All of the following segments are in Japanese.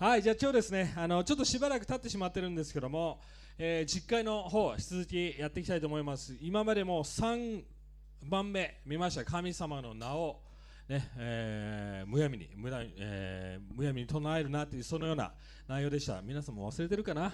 はい、じゃあ今日ですね、あのちょっとしばらく経ってしまってるんですけども、えー実会の方、引き続きやっていきたいと思います。今までも3番目見ました、神様の名を、ねえーむやみにむ、えーむやみに唱えるなっていう、そのような内容でした。皆さんも忘れてるかな？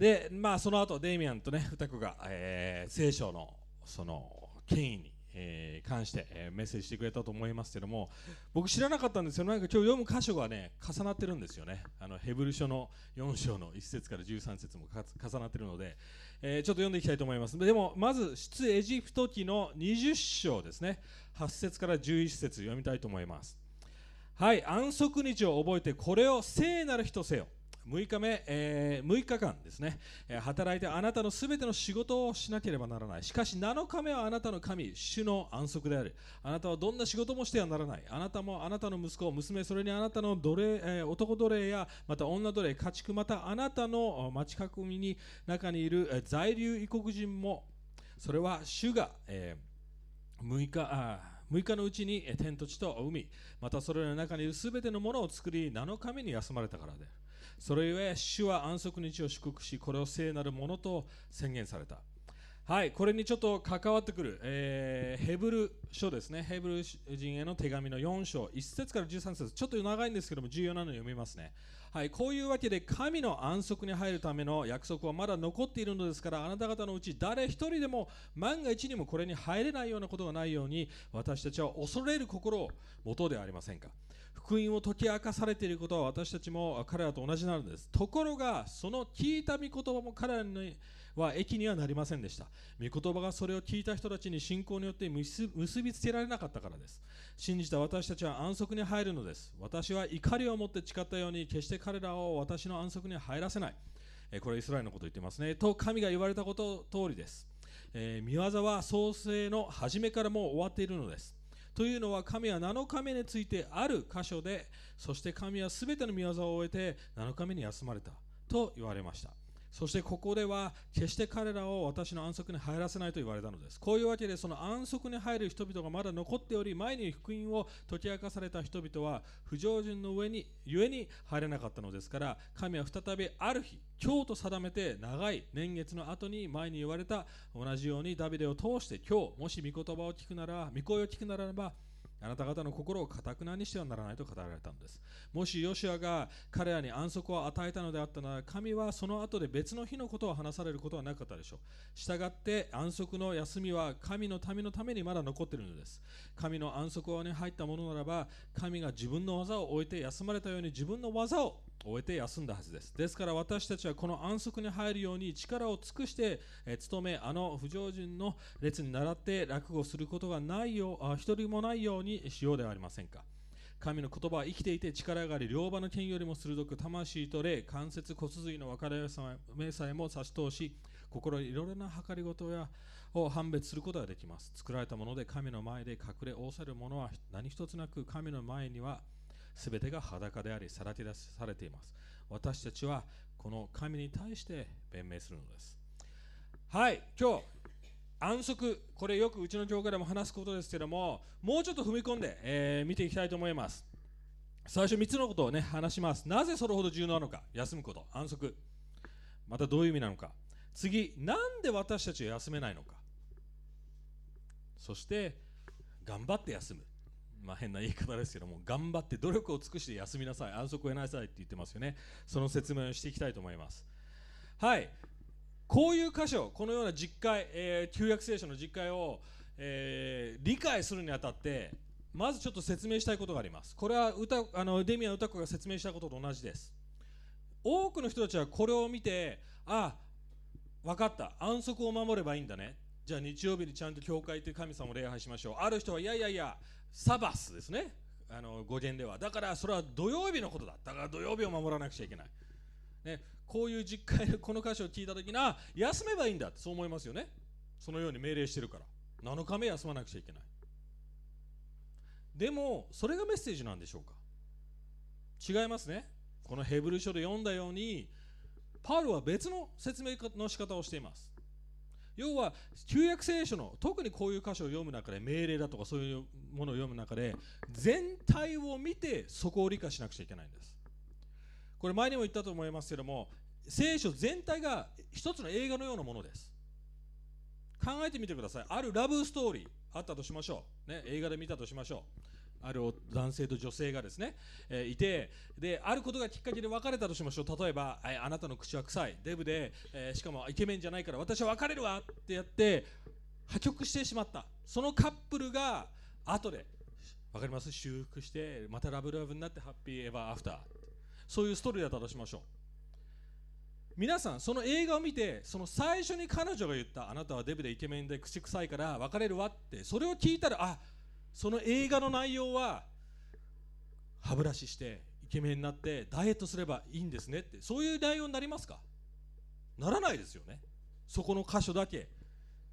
で、まあ、その後デイミアンとね、歌子が、えー聖書のその権威に、えー関して、えーメッセージしてくれたと思いますけども、僕知らなかったんですよ、なんか今日読む箇所がね、重なってるんですよね。あのヘブル書の4章の1節から13節も重なってるので、えーちょっと読んでいきたいと思います。でも、まず、出エジプト記の20章ですね、8節から11節読みたいと思います。はい、安息日を覚えて、これを聖なる日とせよ。6日目、えー6日間ですね、え働いてあなたのすべての仕事をしなければならない。しかし7日目はあなたの神、主の安息である。あなたはどんな仕事もしてはならない。あなたもあなたの息子、娘、それにあなたの奴隷、えー男奴隷やまた女奴隷、家畜、またあなたの町囲みに中にいる、在留異国人も、それは主が、えー6日あ6日のうちに天と地と海またそれらの中にいるすべてのものを作り7日目に休まれたからでそれゆえ主は安息日を祝福しこれを聖なるものと宣言された。はいこれにちょっと関わってくる、えーヘブル書ですね。ヘブル人への手紙の4章1節から13節。ちょっと長いんですけども重要なの読みますね。はい、こういうわけで神の安息に入るための約束はまだ残っているのですからあなた方のうち誰一人でも万が一にもこれに入れないようなことがないように私たちは恐れる心を持とうではありませんか。福音を解き明かされていることは私たちも彼らと同じなのです。ところがその聞いた御言葉も彼らには益にはなりませんでした。御言葉がそれを聞いた人たちに信仰によって結びつけられなかったからです。信じた私たちは安息に入るのです。私は怒りを持って誓ったように決して彼らを私の安息に入らせない。これイスラエルのことを言ってますね。と神が言われたこと通りです、えー、見業は創世の初めからもう終わっているのです。というのは神は7日目についてある箇所でそして神は全ての御業を終えて7日目に休まれたと言われました。そしてここでは決して彼らを私の安息に入らせないと言われたのです。こういうわけでその安息に入る人々がまだ残っており前に福音を解き明かされた人々は不条順の上に故に入れなかったのですから神は再びある日今日と定めて長い年月の後に前に言われた同じようにダビデを通して今日もし御言葉を聞くなら御声を聞くならばあなた方の心をかたくなにしてはならないと語られたのです。もしヨシアが彼らに安息を与えたのであったなら、神はその後で別の日のことを話されることはなかったでしょう。したがって安息の休みは神の民のためにまだ残っているのです。神の安息に入ったものならば、神が自分の技を置いて休まれたように自分の技を終えて休んだはずです。ですから私たちはこの安息に入るように力を尽くして、えー努め、あの不常人の列に倣って落語することがないよう、一人もないようにしようではありませんか。神の言葉は生きていて力があり両刃の剣よりも鋭く魂と霊関節骨髄の分かれ目さえも差し通し心にいろいろな計りごとやを判別することができます作られたもので神の前で隠れ仰せるものは何一つなく神の前には全てが裸でありさらけ出されています。私たちはこの神に対して弁明するのです。はい今日安息。これよくうちの教会でも話すことですけどももうちょっと踏み込んで、えー見ていきたいと思います。最初3つのことをね話します。なぜそれほど重要なのか休むこと。安息。またどういう意味なのか。次なんで私たちは休めないのか。そして頑張って休む。まあ変な言い方ですけども頑張って努力を尽くして休みなさい安息を得なさいって言ってますよね。その説明をしていきたいと思います。はい。こういう箇所このような実会、えー旧約聖書の実会を、えー理解するにあたってまずちょっと説明したいことがあります。これは歌あのデミアン歌子が説明したことと同じです。多くの人たちはこれを見てあ分かった。安息を守ればいいんだね。じゃあ日曜日にちゃんと教会という神様を礼拝しましょう。ある人はいやいやいやサバスですね。あの語源では。だからそれは土曜日のことだ。だから土曜日を守らなくちゃいけない。ね、こういう実会でこの箇所を聞いたときに休めばいいんだってそう思いますよね。そのように命令してるから。7日目休まなくちゃいけない。でもそれがメッセージなんでしょうか。違いますね。このヘブル書で読んだようにパウロは別の説明の仕方をしています。要は旧約聖書の特にこういう箇所を読む中で命令だとかそういうものを読む中で全体を見てそこを理解しなくちゃいけないんです。これ前にも言ったと思いますけども聖書全体が一つの映画のようなものです。考えてみてください。あるラブストーリーあったとしましょう、ね、映画で見たとしましょう。ある男性と女性がですね、えー、いてであることがきっかけで別れたとしましょう。例えば、えあなたの口は臭い。デブで、えー、しかもイケメンじゃないから私は別れるわってやって破局してしまった。そのカップルが後で分かります？修復してまたラブラブになってハッピーエバーアフターそういうストーリーだったとしましょう。皆さんその映画を見てその最初に彼女が言ったあなたはデブでイケメンで口臭いから別れるわってそれを聞いたらあっその映画の内容は歯ブラシしてイケメンになってダイエットすればいいんですねってそういう内容になりますか？ならないですよね。そこの箇所だけ。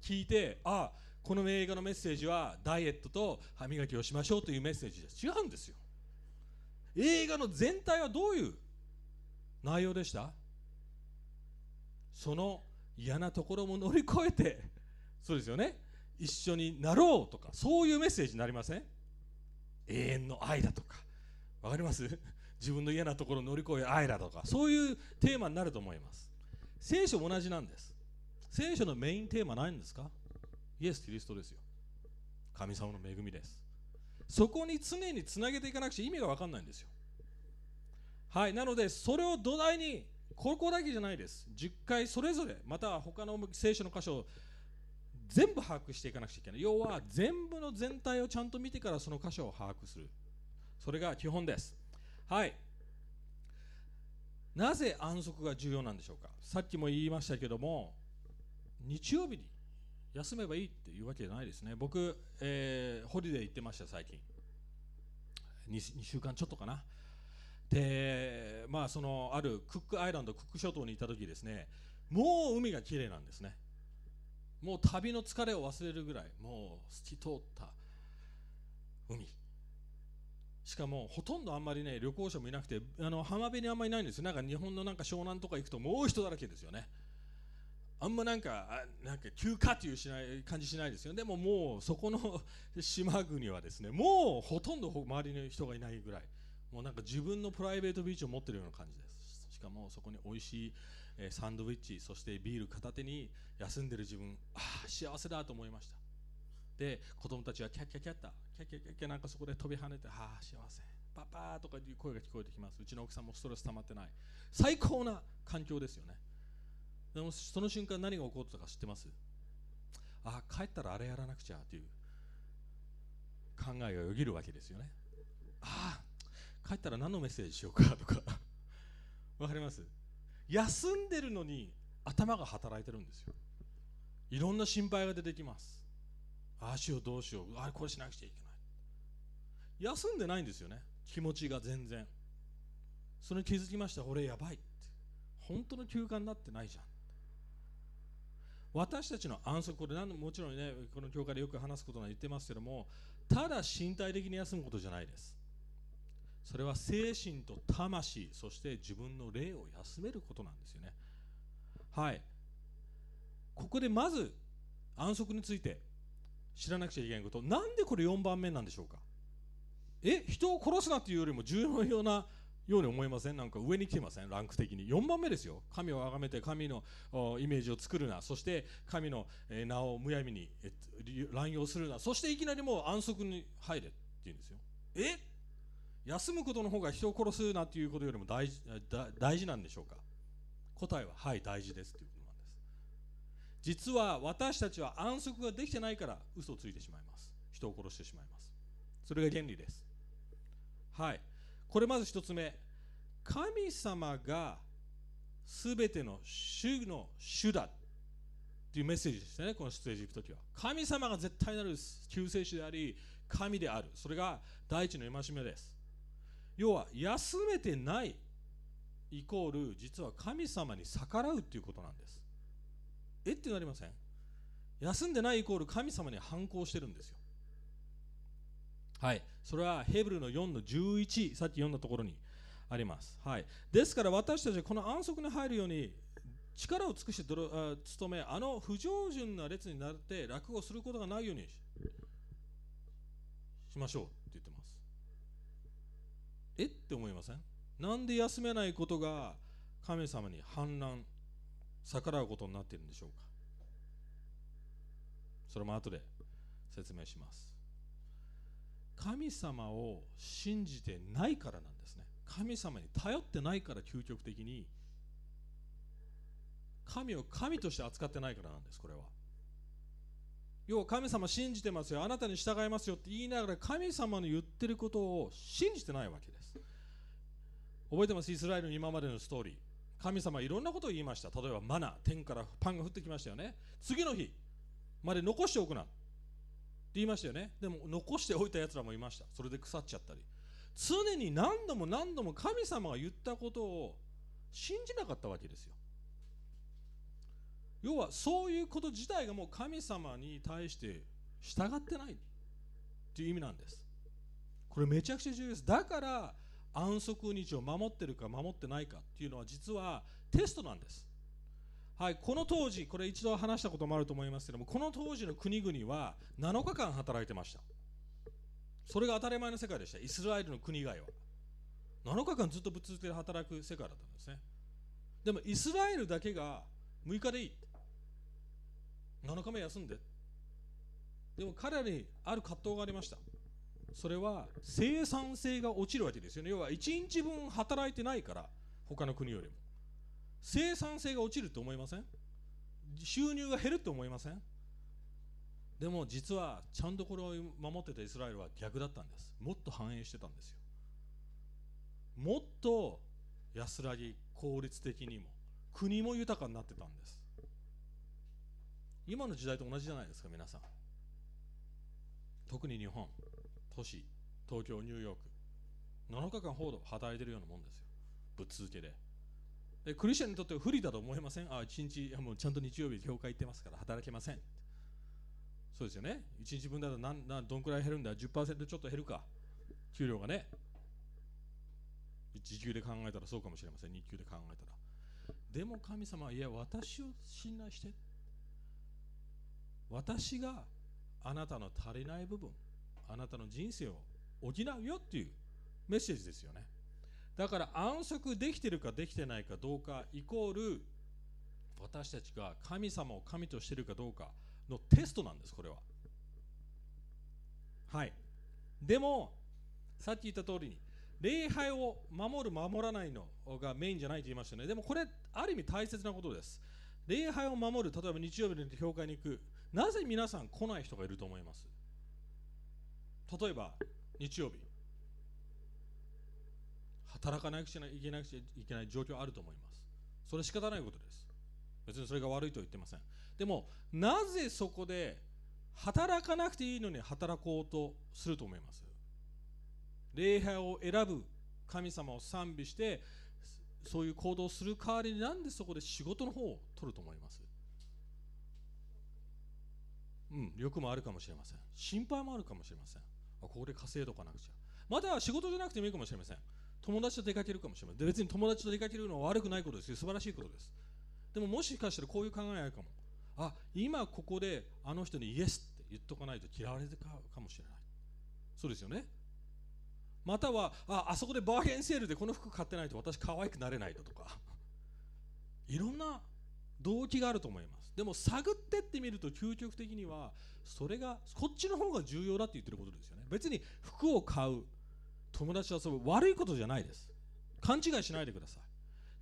聞いてああこの映画のメッセージはダイエットと歯磨きをしましょうというメッセージです違うんですよ。映画の全体はどういう内容でした？その嫌なところも乗り越えて。そうですよね。一緒になろうとかそういうメッセージになりません？永遠の愛だとか。わかります？自分の嫌なところを乗り越え愛だとか。そういうテーマになると思います。聖書も同じなんです。聖書のメインテーマ何ですか？イエス・キリストですよ。神様の恵みです。そこに常につなげていかなくちゃ意味が分かんないんですよ。はいなのでそれを土台にここだけじゃないです。10回それぞれまた他の聖書の箇所を全部把握していかなくちゃいけない。要は全部の全体をちゃんと見てからその箇所を把握する。それが基本です。はい。なぜ安息が重要なんでしょうか？さっきも言いましたけども日曜日に休めばいいっていうわけじゃないですね。僕、えー、ホリデー行ってました最近。2, 2週間ちょっとかな。でまあそのあるクックアイランドクック諸島にいた時ですねもう海が綺麗なんですね。もう旅の疲れを忘れるぐらいもう透き通った海。しかもほとんどあんまりね旅行者もいなくてあの浜辺にあんまりないんですよ。なんか日本のなんか湘南とか行くともう人だらけですよね。あんまなんかなんか休暇っていうしない感じしないですよ。でももうそこの 島国はですねもうほとんど周りの人がいないぐらい。もうなんか自分のプライベートビーチを持ってるような感じです。しかもそこに美味しいえサンドイッチそしてビール片手に休んでる自分ああ幸せだと思いました。で子供たちはキャッキャッキャッタキャッキャッキャッキャなんかそこで飛び跳ねてああ幸せ。パパとかいう声が聞こえてきます。うちの奥さんもストレス溜まってない。最高な環境ですよね。でもその瞬間何が起こったか知ってます？ああ帰ったらあれやらなくちゃという。考えがよぎるわけですよね。ああ帰ったら何のメッセージしようかとか。わかります？休んでるのに頭が働いてるんですよ。いろんな心配が出てきます。ああしようどうしよう。あれこれしなくちゃいけない。休んでないんですよね。気持ちが全然。それに気づきました。俺やばいって。本当の休暇になってないじゃん。私たちの安息これ何もちろんねこの教会でよく話すことは言ってますけどもただ身体的に休むことじゃないです。それは精神と魂そして自分の霊を休めることなんですよね。はい。ここでまず安息について知らなくちゃいけないこと。なんでこれ4番目なんでしょうか？え？人を殺すなっていうよりも重要なように思いません？なんか上に来てません？ランク的に。4番目ですよ。神を崇めて神のイメージを作るな。そして神の名をむやみに乱用するな。そしていきなりもう安息に入れって言うんですよ。え？休むことの方が人を殺すなっていうことよりも大事大事なんでしょうか？答えははい大事ですということなんです。実は私たちは安息ができてないから嘘をついてしまいます。人を殺してしまいます。それが原理です。はい。これまず1つ目。神様が全ての主の主だっていうメッセージですね。この出エジプト記は。神様が絶対なる救世主であり神である。それが第一の戒めです。要は休めてないイコール実は神様に逆らうっていうことなんです。えってなりません？休んでないイコール神様に反抗してるんですよ。はい。それはヘブルの4の11さっき読んだところにあります、はい、ですから私たちはこの安息に入るように力を尽くして努めあの不従順な列になって落語することがないようにしましょうって言ってます。えって思いません？なんで休めないことが神様に反乱逆らうことになっているんでしょうか？それも後で説明します。神様を信じてないからなんですね。神様に頼ってないから究極的に。神を神として扱ってないからなんですこれは。要は神様信じてますよあなたに従いますよって言いながら神様の言ってることを信じてないわけです。覚えてます？イスラエルの今までのストーリー。神様いろんなことを言いました。例えばマナ天からパンが降ってきましたよね。次の日まで残しておくな。って言いましたよね。でも残しておいたやつらもいました。それで腐っちゃったり。常に何度も何度も神様が言ったことを信じなかったわけですよ。要はそういうこと自体がもう神様に対して従ってないっていう意味なんです。これめちゃくちゃ重要です。だから安息日を守ってるか守ってないかっていうのは実はテストなんですはい、この当時、これ一度話したこともあると思いますけども、この当時の国々は7日間働いてました。それが当たり前の世界でした、イスラエルの国以外は。7日間ずっとぶっ続けて働く世界だったんですね。でも、イスラエルだけが6日でいい。7日目休んで。でも彼らにある葛藤がありました。それは生産性が落ちるわけですよね。要は1日分働いてないから、他の国よりも。生産性が落ちると思いません？収入が減るって思いません？でも実はちゃんとこれを守ってたイスラエルは逆だったんです。もっと繁栄してたんですよ。もっと安らぎ効率的にも国も豊かになってたんです。今の時代と同じじゃないですか皆さん。特に日本。都市東京ニューヨーク7日間ほど働いてるようなもんですよ。ぶっ続けで。でクリスチャンにとっては不利だと思いません？あ一日もうちゃんと日曜日教会行ってますから働けません。そうですよね。1日分だと何何どんくらい減るんだ？10%ちょっと減るか。給料がね。時給で考えたらそうかもしれません。日給で考えたら。でも神様はいや私を信頼して。私があなたの足りない部分。あなたの人生を補うよっていうメッセージですよね。だから安息できてるかできてないかどうかイコール私たちが神様を神としてるかどうかのテストなんですこれは。はい。でもさっき言った通りに礼拝を守る守らないのがメインじゃないと言いましたね。でもこれある意味大切なことです。礼拝を守る例えば日曜日に教会に行く。なぜ皆さん来ない人がいると思います？例えば日曜日働かなくちゃいけなくちゃいけない状況あると思います。それ仕方ないことです。別にそれが悪いと言ってません。でもなぜそこで働かなくていいのに働こうとすると思います？礼拝を選ぶ神様を賛美してそういう行動をする代わりになんでそこで仕事の方を取ると思います？うん欲もあるかもしれません。心配もあるかもしれません。ここで稼いどかなくちゃ。または仕事じゃなくてもいいかもしれません。友達と出かけるかもしれません。別に友達と出かけるのは悪くないことですよ素晴らしいことです。でももしかしたらこういう考えがあるかも。あ今ここであの人にイエスって言っとかないと嫌われるかもしれない。そうですよね。またはああそこでバーゲンセールでこの服買ってないと私可愛くなれないとか。いろんな動機があると思います。でも探ってってみると究極的にはそれがこっちの方が重要だって言ってることですよね。別に服を買う友達と遊ぶ悪いことじゃないです。勘違いしないでください。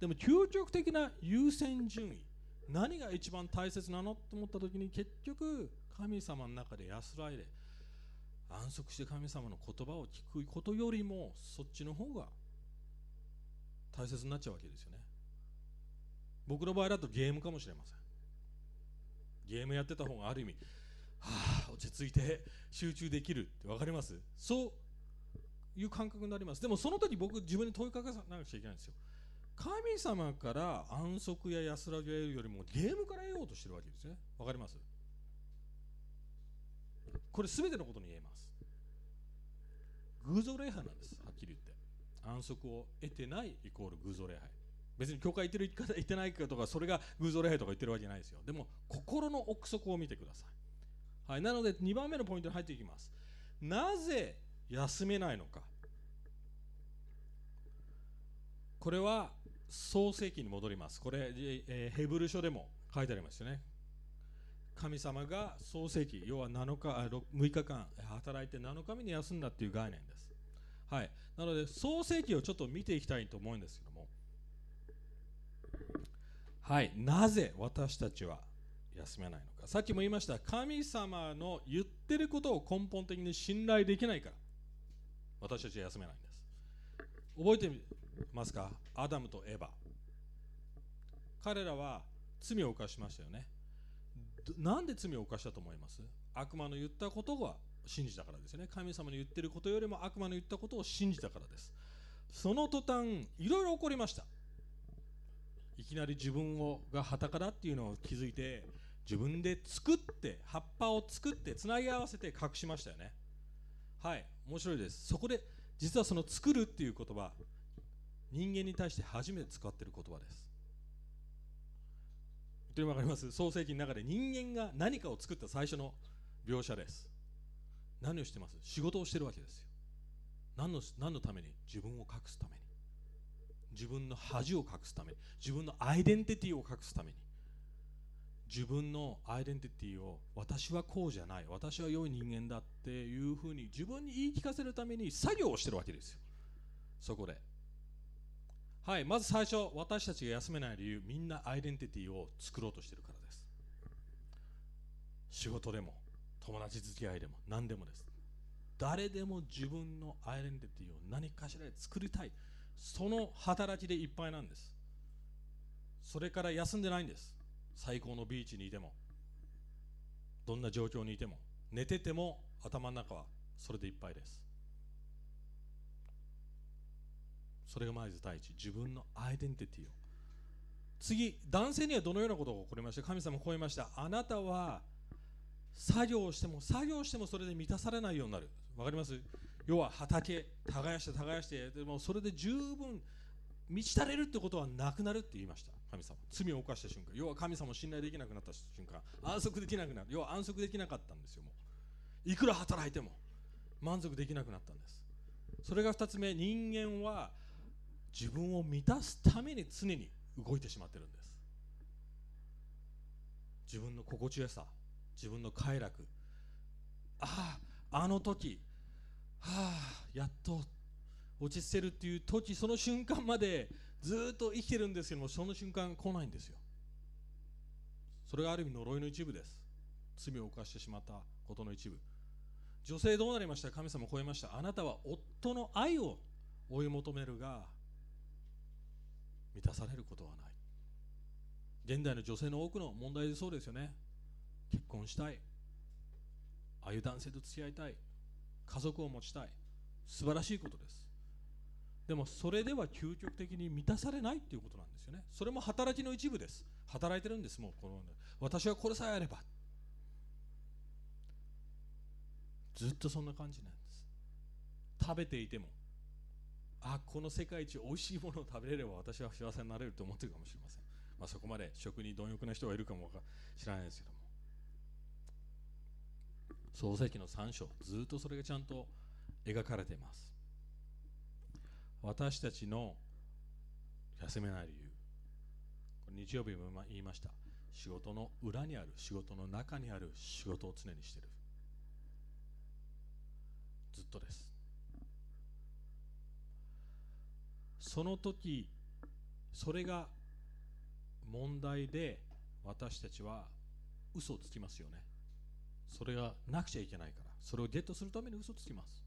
でも究極的な優先順位何が一番大切なのと思った時に結局神様の中で安らいで安息して神様の言葉を聞くことよりもそっちの方が大切になっちゃうわけですよね。僕の場合だとゲームかもしれません。ゲームやってた方がある意味はあ落ち着いて集中できるって分かります？そういう感覚になります。でもその時僕自分に問いかけさなくちゃいけないんですよ。神様から安息や安らぎを得るよりもゲームから得ようとしてるわけですね。わかります？これ全てのことに言えます。偶像礼拝なんです。はっきり言って。安息を得てないイコール偶像礼拝。別に教会行ってる行ってないかとかそれが偶像礼拝とか言ってるわけじゃないですよ。でも心の奥底を見てください、はい、なので2番目のポイントに入っていきます。なぜ休めないのか。これは創世記に戻ります。これ、えー、ヘブル書でも書いてありますよね。神様が創世記要は7日6日間働いて7日目に休んだっていう概念です。はい。なので創世記をちょっと見ていきたいと思うんですけどはい。なぜ私たちは休めないのか。さっきも言いました。神様の言ってることを根本的に信頼できないから。私たちは休めないんです。覚えてますか？アダムとエバ彼らは罪を犯しましたよね。なんで罪を犯したと思います？悪魔の言ったことは信じたからですね。神様の言ってることよりも悪魔の言ったことを信じたからです。その途端いろいろ起こりました。いきなり自分をが裸だっていうのを気づいて自分で作って葉っぱを作ってつなぎ合わせて隠しましたよね。はい面白いです。そこで実はその作るっていう言葉人間に対して初めて使ってる言葉です。本当に分かります？創世記の中で人間が何かを作った最初の描写です。何をしてます？仕事をしてるわけですよ。何の何のために自分を隠すため自分の恥を隠すため自分のアイデンティティを隠すために自分のアイデンティティを私はこうじゃない私は良い人間だっていうふうに自分に言い聞かせるために作業をしてるわけですよ。そこで。はいまず最初私たちが休めない理由みんなアイデンティティを作ろうとしてるからです。仕事でも友達付き合いでも何でもです。誰でも自分のアイデンティティを何かしらで作りたい。その働きでいっぱいなんです。それから休んでないんです。最高のビーチにいても。どんな状況にいても。寝てても頭の中はそれでいっぱいです。それがまず第一。自分のアイデンティティを。次男性にはどのようなことが起こりました？神様こう言いました。あなたは作業しても作業してもそれで満たされないようになる。わかります？要は畑耕して耕してでもそれで十分満ち足れるってことはなくなるって言いました。神様。罪を犯した瞬間。要は神様を信頼できなくなった瞬間。安息できなくなる。要は安息できなかったんですよもう。いくら働いても満足できなくなったんです。それが2つ目。人間は自分を満たすために常に動いてしまってるんです。自分の心地よさ自分の快楽。あああの時あやっと落ち着けるっていう時その瞬間までずっと生きてるんですけどもその瞬間来ないんですよ。それがある意味呪いの一部です。罪を犯してしまったことの一部。女性どうなりました？神様を超えました？あなたは夫の愛を追い求めるが満たされることはない。現代の女性の多くの問題でそうですよね。結婚したい。ああいう男性と付き合いたい。家族を持ちたい。素晴らしいことです。でもそれでは究極的に満たされないっていうことなんですよね。それも働きの一部です。働いてるんですもうこの私はこれさえあれば。ずっとそんな感じなんです。食べていてもあこの世界一美味しいものを食べれれば私は幸せになれると思ってるかもしれません、まあ、そこまで食に貪欲な人がいるかも知らないですけど。創世記の3章ずっとそれがちゃんと描かれています。私たちの休めない理由。日曜日も言いました。仕事の裏にある仕事の中にある仕事を常にしている。ずっとです。その時それが問題で私たちは嘘をつきますよね。それがなくちゃいけないから。それをゲットするために嘘つきます。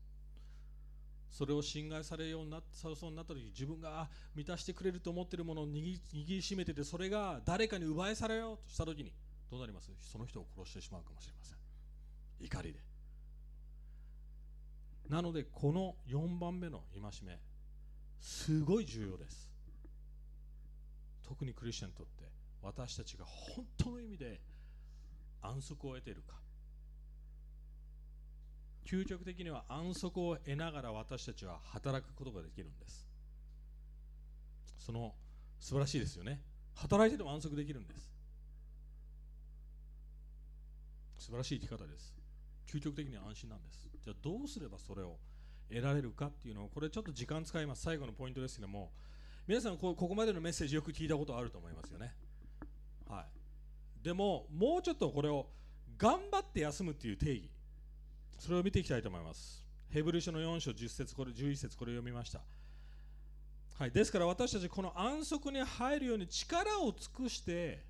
それを侵害されるようになさそうになった時自分が満たしてくれると思っているものを握りしめててそれが誰かに奪いされようとした時にどうなります？その人を殺してしまうかもしれません。怒りで。なのでこの4番目の戒めすごい重要です。特にクリスチャンにとって私たちが本当の意味で安息を得ているか。究極的には安息を得ながら私たちは働くことができるんです。その素晴らしいですよね。働いてても安息できるんです。素晴らしい生き方です。究極的には安心なんです。じゃあどうすればそれを得られるかっていうのをこれちょっと時間使います。最後のポイントですけども皆さんこここまでのメッセージよく聞いたことあると思いますよね。はい。でももうちょっとこれを頑張って休むっていう定義。それを見ていきたいと思います。ヘブル書の4章10節これ11節これを読みました。はい、ですから私たちこの安息に入るように力を尽くして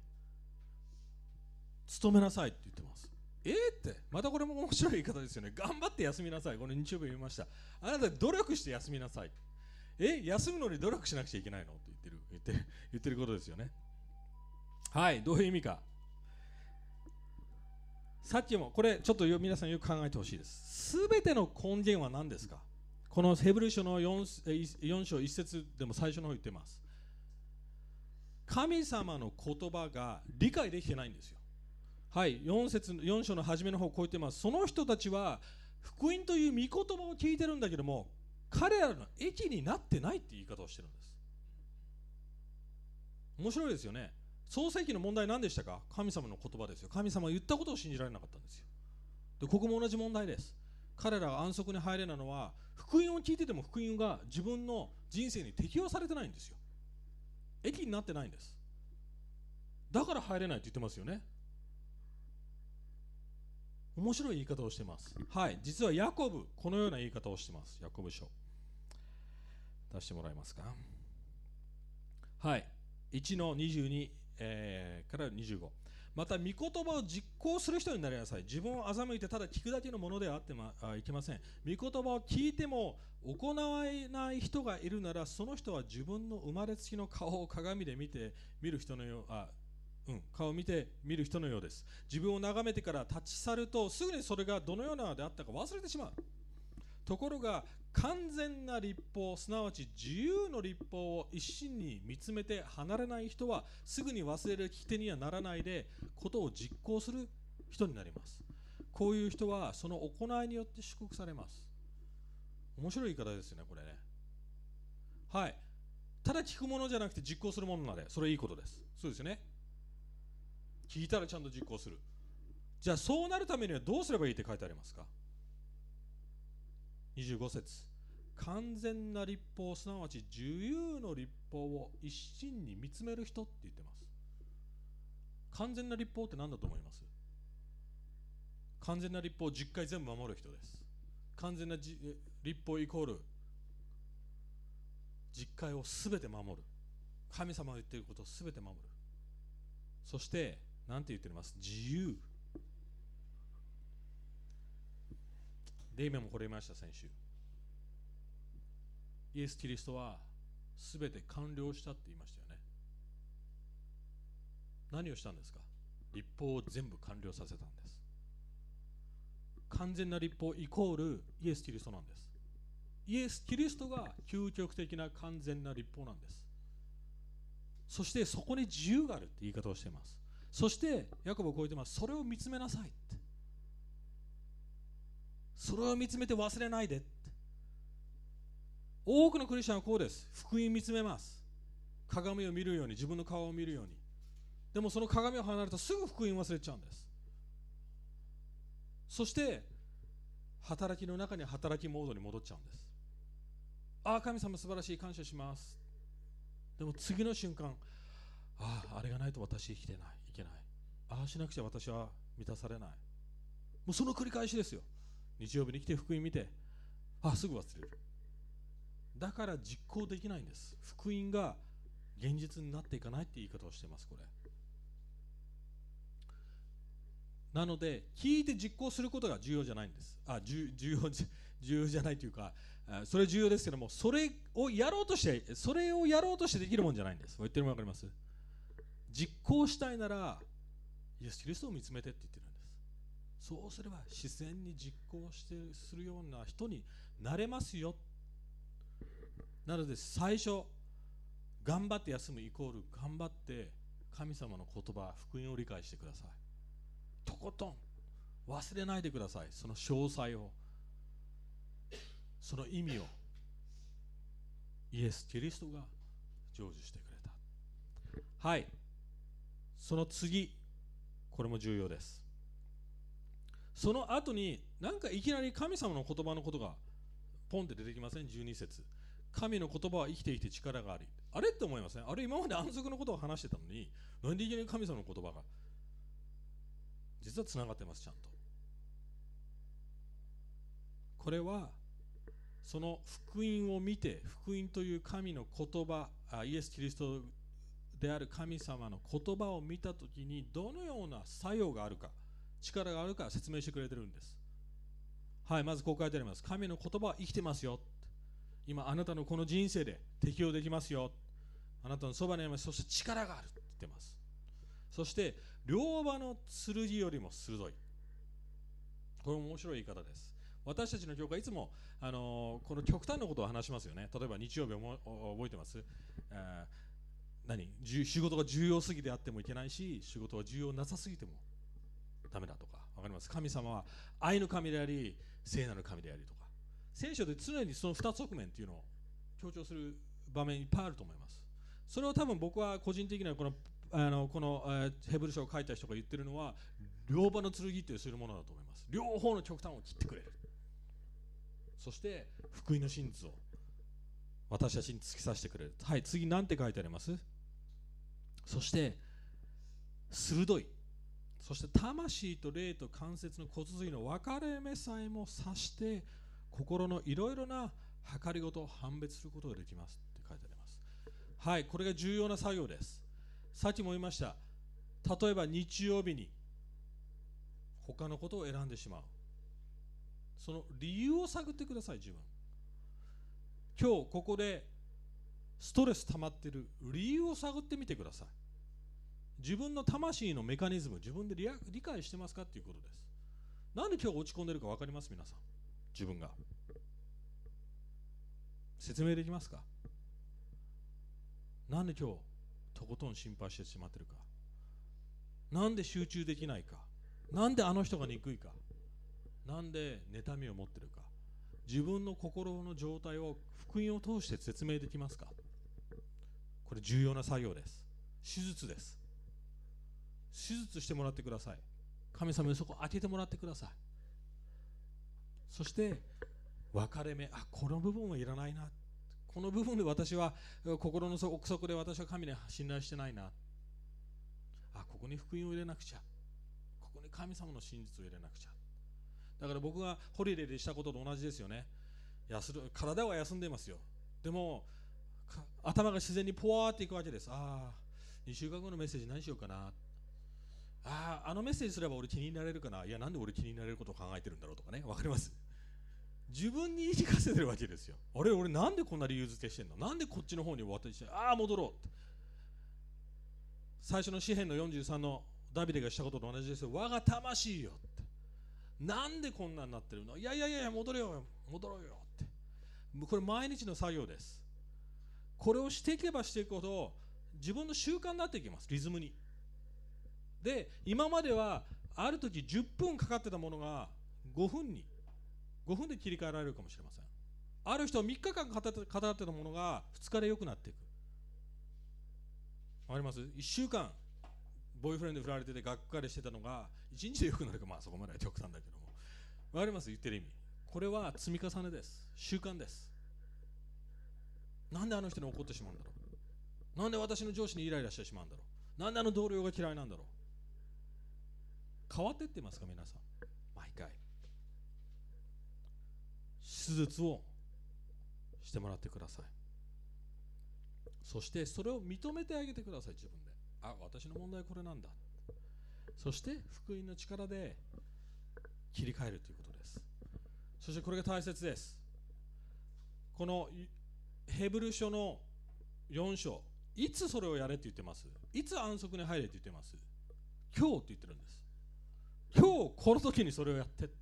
努めなさいって言ってます。えー、って。またこれも面白い言い方ですよね。頑張って休みなさい。この日曜日読みました。あなた努力して休みなさい。え休むのに努力しなくちゃいけないの？って言ってる言って言ってることですよね。はいどういう意味か。さっきもこれちょっと皆さんよく考えてほしいです。すべての根源は何ですか？このヘブル書の 4, 4章1節でも最初の方言ってます。神様の言葉が理解できてないんですよ。はい4節4章の初めの方こう言ってます。その人たちは福音という御言葉を聞いてるんだけども彼らの益になってないって言い方をしてるんです。面白いですよね。創世記の問題何でしたか？神様の言葉ですよ。神様が言ったことを信じられなかったんですよ。でここも同じ問題です。彼らが安息に入れないのは福音を聞いてても福音が自分の人生に適用されてないんですよ。益になってないんです。だから入れないって言ってますよね。面白い言い方をしてます。はい。実はヤコブこのような言い方をしてます。ヤコブ書。出してもらえますか？はい。1の22、えー、から25また御言葉を実行する人になりなさい。自分を欺いてただ聞くだけのものではあってはいけません。御言葉を聞いても行えない人がいるならその人は自分の生まれつきの顔を鏡で見て見る人のようあうん、顔を見て見る人のようです。自分を眺めてから立ち去るとすぐにそれがどのようなであったか忘れてしまう。ところが完全な立法すなわち自由の立法を一心に見つめて離れない人はすぐに忘れる聞き手にはならないでことを実行する人になります。こういう人はその行いによって祝福されます。面白い言い方ですよねこれね。はい。ただ聞くものじゃなくて実行するものなれそれいいことです。そうですよね。聞いたらちゃんと実行する。じゃあそうなるためにはどうすればいいって書いてありますか？25節。完全な立法すなわち自由の立法を一心に見つめる人って言ってます。完全な立法って何だと思います？完全な立法を10回全部守る人です。完全な立法イコール実会を全て守る。神様が言っていることを全て守る。そして何て言ってます？自由。デイメンもこれました先週。イエス・キリストは全て完了したって言いましたよね。何をしたんですか？立法を全部完了させたんです。完全な立法イコールイエス・キリストなんです。イエス・キリストが究極的な完全な立法なんです。そしてそこに自由があるって言い方をしています。そしてヤコブこう言ってます。それを見つめなさいって。それを見つめて忘れないで。多くのクリスチャンはこうです。福音見つめます。鏡を見るように自分の顔を見るように。でもその鏡を離れるとすぐ福音忘れちゃうんです。そして働きの中に働きモードに戻っちゃうんです。ああ神様素晴らしい感謝します。でも次の瞬間あああれがないと私生きてない。いけない。ああしなくちゃ私は満たされない。もうその繰り返しですよ。日曜日に来て福音見てあすぐ忘れる。だから実行できないんです。福音が現実になっていかないって言い方をしてますこれ。なので聞いて実行することが重要じゃないんです。あ重要重要じゃないというかそれ重要ですけどもそれをやろうとしてそれをやろうとしてできるもんじゃないんです。言ってるの分かります？実行したいならイエス・キリストを見つめてって言ってる。そうすれば自然に実行してするような人になれますよ。なので最初頑張って休むイコール頑張って神様の言葉福音を理解してください。とことん忘れないでください。その詳細を。その意味を。イエス・キリストが成就してくれた。はい。その次。これも重要です。その後になんかいきなり神様の言葉のことがポンって出てきません？12節。神の言葉は生きていて力があり。あれって思いますねあれ今まで安息のことを話してたのになんでいきなり神様の言葉が？実はつながってますちゃんと。これはその福音を見て福音という神の言葉イエス・キリストである神様の言葉を見た時にどのような作用があるか。力があるか説明してくれてるんです。はいまずこう書いてあります。神の言葉は生きてますよ。今あなたのこの人生で適用できますよ。あなたのそばにあります。そして力があるって言ってます。そして両刃の剣よりも鋭い。これも面白い言い方です。私たちの教会いつも、あのー、この極端なことを話しますよね。例えば日曜日も覚えてます、何？仕事が重要すぎてあってもいけないし仕事は重要なさすぎてもダメだとか分かります神様は愛の神であり聖なる神でありとか。聖書で常にその2側面っていうのを強調する場面いっぱいあると思います。それを多分僕は個人的にはこのあのこの、ヘブル書を書いた人が言ってるのは両刃の剣ってするものだと思います。両方の極端を切ってくれる。そして福音の真実を私たちに突き刺してくれる。はい次何て書いてあります？そして鋭いそして魂と霊と関節の骨髄の分かれ目さえも指して心のいろいろな計りごとを判別することができますって書いてあります。はいこれが重要な作業です。さっきも言いました。例えば日曜日に他のことを選んでしまう。その理由を探ってください自分。今日ここでストレス溜まってる理由を探ってみてください。自分の魂のメカニズム自分で理解してますかっていうことです。なんで今日落ち込んでるか分かります？皆さん。自分が。説明できますか？なんで今日とことん心配してしまってるか？なんで集中できないか？なんであの人が憎いか？なんで妬みを持ってるか？自分の心の状態を福音を通して説明できますか？これ重要な作業です。手術です。手術してもらってください。神様にそこを当ててもらってください。そして分かれ目あこの部分はいらないな。この部分で私は心の奥底で私は神に信頼してないな。あここに福音を入れなくちゃ。ここに神様の真実を入れなくちゃ。だから僕がホリデーでしたことと同じですよね。休る体は休んでますよ。でも頭が自然にポワーっていくわけです。ああ2週間後のメッセージ何しようかな。あああのメッセージすれば俺気になれるかな？いやなんで俺気になれることを考えてるんだろうとかね。分かります？自分に言い聞かせてるわけですよ。俺俺なんでこんな理由付けしてんの？なんでこっちの方に渡してああ戻ろうって。最初の詩篇の43のダビデがしたことと同じですよ。我が魂よって。なんでこんなになってるの？いやいやいや戻れよ戻ろうよって。これ毎日の作業です。これをしていけばしていくほど自分の習慣になっていきます。リズムに。で今まではある時10分かかってたものが5分に5分で切り替えられるかもしれません。ある人は3日間語ってたものが2日で良くなっていく。わかります？1週間ボーイフレンド振られててがっかりしてたのが1日で良くなるかまあそこまでは極端だけども。わかります？言ってる意味。これは積み重ねです。習慣です。なんであの人に怒ってしまうんだろう？なんで私の上司にイライラしてしまうんだろう？なんであの同僚が嫌いなんだろう？変わってってますか皆さん？毎回。手術をしてもらってください。そしてそれを認めてあげてください自分で。あ私の問題これなんだ。そして福音の力で切り替えるということです。そしてこれが大切です。このヘブル書の4章。いつそれをやれって言ってます？いつ安息に入れって言ってます？今日って言ってるんです。今日この時にそれをやってって。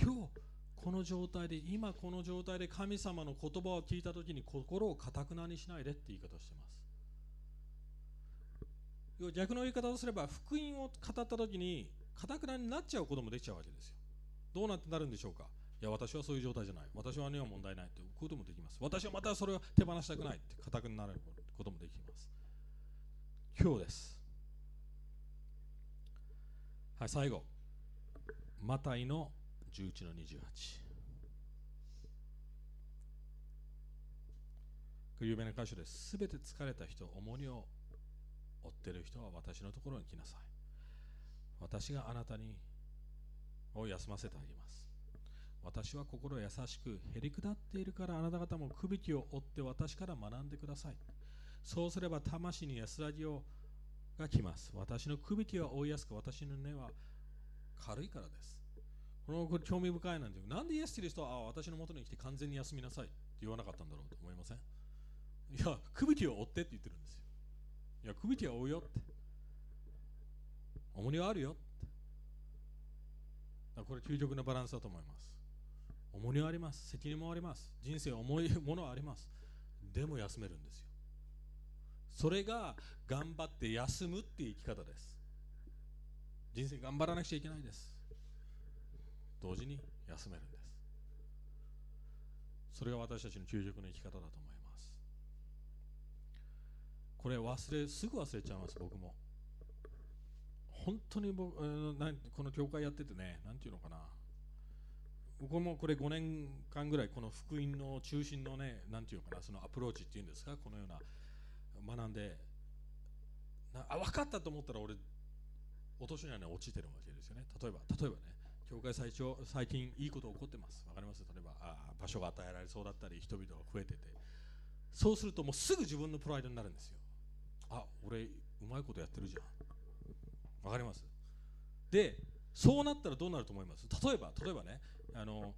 今日この状態で今この状態で神様の言葉を聞いた時に心をかたくなにしないでって言い方をしてます。逆の言い方をすれば福音を語った時にかたくなになっちゃうこともできちゃうわけですよ。どうなってなるんでしょうか。いや私はそういう状態じゃない。私はには問題ないということもできます。私はまたそれを手放したくないってかたくなることもできます。今日です。はい最後。マタイの11の28有名な箇所です。すべて疲れた人重荷を負っている人は私のところに来なさい。私があなたにを休ませてあげます。私は心優しくへりくだっているからあなた方もくびきを追って私から学んでください。そうすれば魂に安らぎをが来ます私のくびきは追いやすく私の根は軽いからですこのこれ興味深いなんでなんでイエス・キリストはあ私のもとに来て完全に休みなさいって言わなかったんだろうと思いません？いや、くびきを追ってって言ってるんですよ。いや、くびきは追うよって。重荷はあるよって。これ究極のバランスだと思います。重荷はあります。責任もあります。人生重いものはあります。でも休めるんですよ。それが頑張って休むっていう生き方です。人生頑張らなくちゃいけないです。同時に休めるんです。それが私たちの究極の生き方だと思います。これ忘れすぐ忘れちゃいます僕も本当に僕この教会やっててね何て言うのかな僕もこれ5年間ぐらいこの福音の中心のね何て言うのかなそのアプローチっていうんですかこのような学んでなあ分かったと思ったら俺落としにはね落ちてるわけですよね。例えば例えばね教会最長最近いいこと起こってます。分かります？例えばあ場所が与えられそうだったり人々が増えてて。そうするともうすぐ自分のプライドになるんですよ。あ俺うまいことやってるじゃん。わかります？でそうなったらどうなると思います？例えば例えばねあの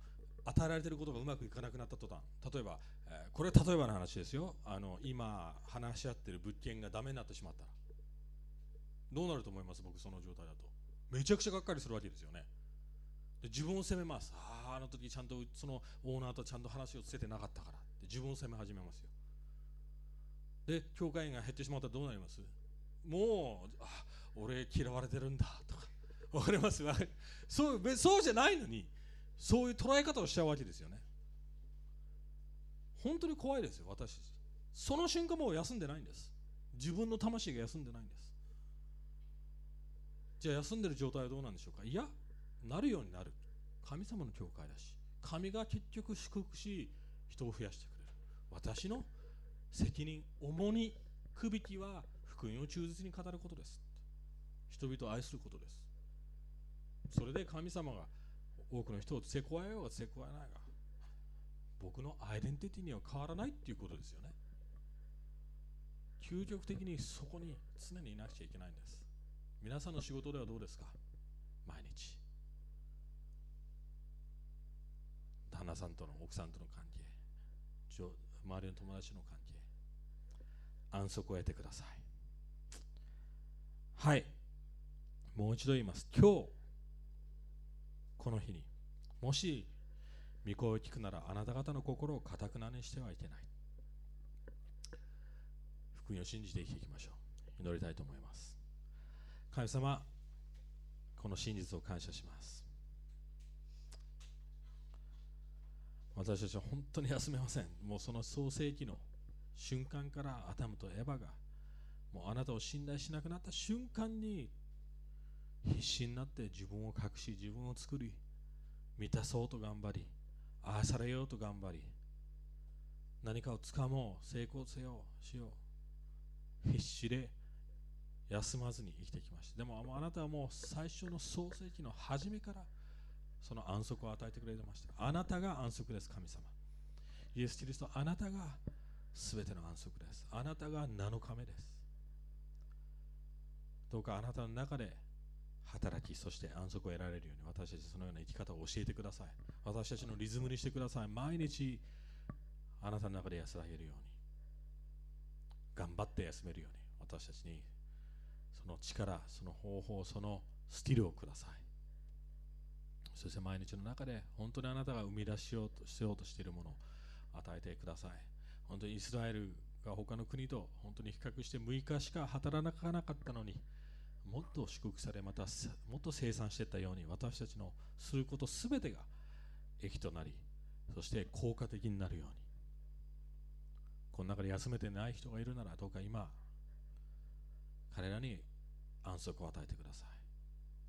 与えられていることがうまくいかなくなった途端例えば、えー、これは例えばの話ですよ。あの今話し合ってる物件がダメになってしまったら。どうなると思います？僕その状態だと。めちゃくちゃがっかりするわけですよね。で自分を責めます。あああの時ちゃんとそのオーナーとちゃんと話をつけてなかったから。って自分を責め始めますよ。で教会員が減ってしまったらどうなります？もうあ俺嫌われてるんだとか。わかります？そうそうじゃないのに。そういう捉え方をしちゃうわけですよね。本当に怖いですよ私その瞬間もう休んでないんです。自分の魂が休んでないんです。じゃあ休んでる状態はどうなんでしょうか。いやなるようになる。神様の教会だし神が結局祝福し人を増やしてくれる。私の責任重荷くびきは福音を忠実に語ることです。人々を愛することです。それで神様が多くの人を付け加えようが付け加えないが僕のアイデンティティには変わらないっていうことですよね。究極的にそこに常にいなくちゃいけないんです。皆さんの仕事ではどうですか？毎日。旦那さんとの奥さんとの関係。周りの友達の関係。安息を得てください。はい。もう一度言います。今日この日にもし御声を聞くならあなた方の心をかたくなにしてはいけない。福音を信じて生きていきましょう。祈りたいと思います。神様この真実を感謝します。私たちは本当に休めません。もうその創世記の瞬間からアダムとエヴァがもうあなたを信頼しなくなった瞬間に必死になって自分を隠し自分を作り満たそうと頑張り愛されようと頑張り何かをつかもう成功せようしよう必死で休まずに生きてきましたでもあなたはもう最初の創世記の初めからその安息を与えてくれてましたあなたが安息です神様イエス・キリストあなたがすべての安息です。あなたが7日目です。どうかあなたの中で働き、そして安息を得られるように私たちそのような生き方を教えてください。私たちのリズムにしてください。毎日あなたの中で安らげるように。頑張って休めるように私たちにその力、その方法、そのスキルをください。そして毎日の中で本当にあなたが生み出しようとしようとしているものを与えてください。本当にイスラエルが他の国と本当に比較して6日しか働かなかったのにもっと祝福されまたもっと生産していったように私たちのすることすべてが益となりそして効果的になるように。この中で休めてない人がいるならどうか今彼らに安息を与えてください。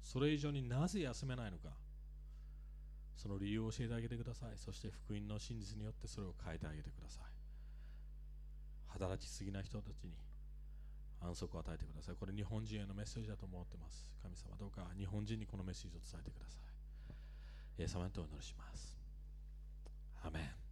それ以上になぜ休めないのかその理由を教えてあげてください。そして福音の真実によってそれを変えてあげてください。働きすぎな人たちに安息を与えてください。これ日本人へのメッセージだと思ってます。神様どうか日本人にこのメッセージを伝えてください。イエス様にとお祈りします。アメン。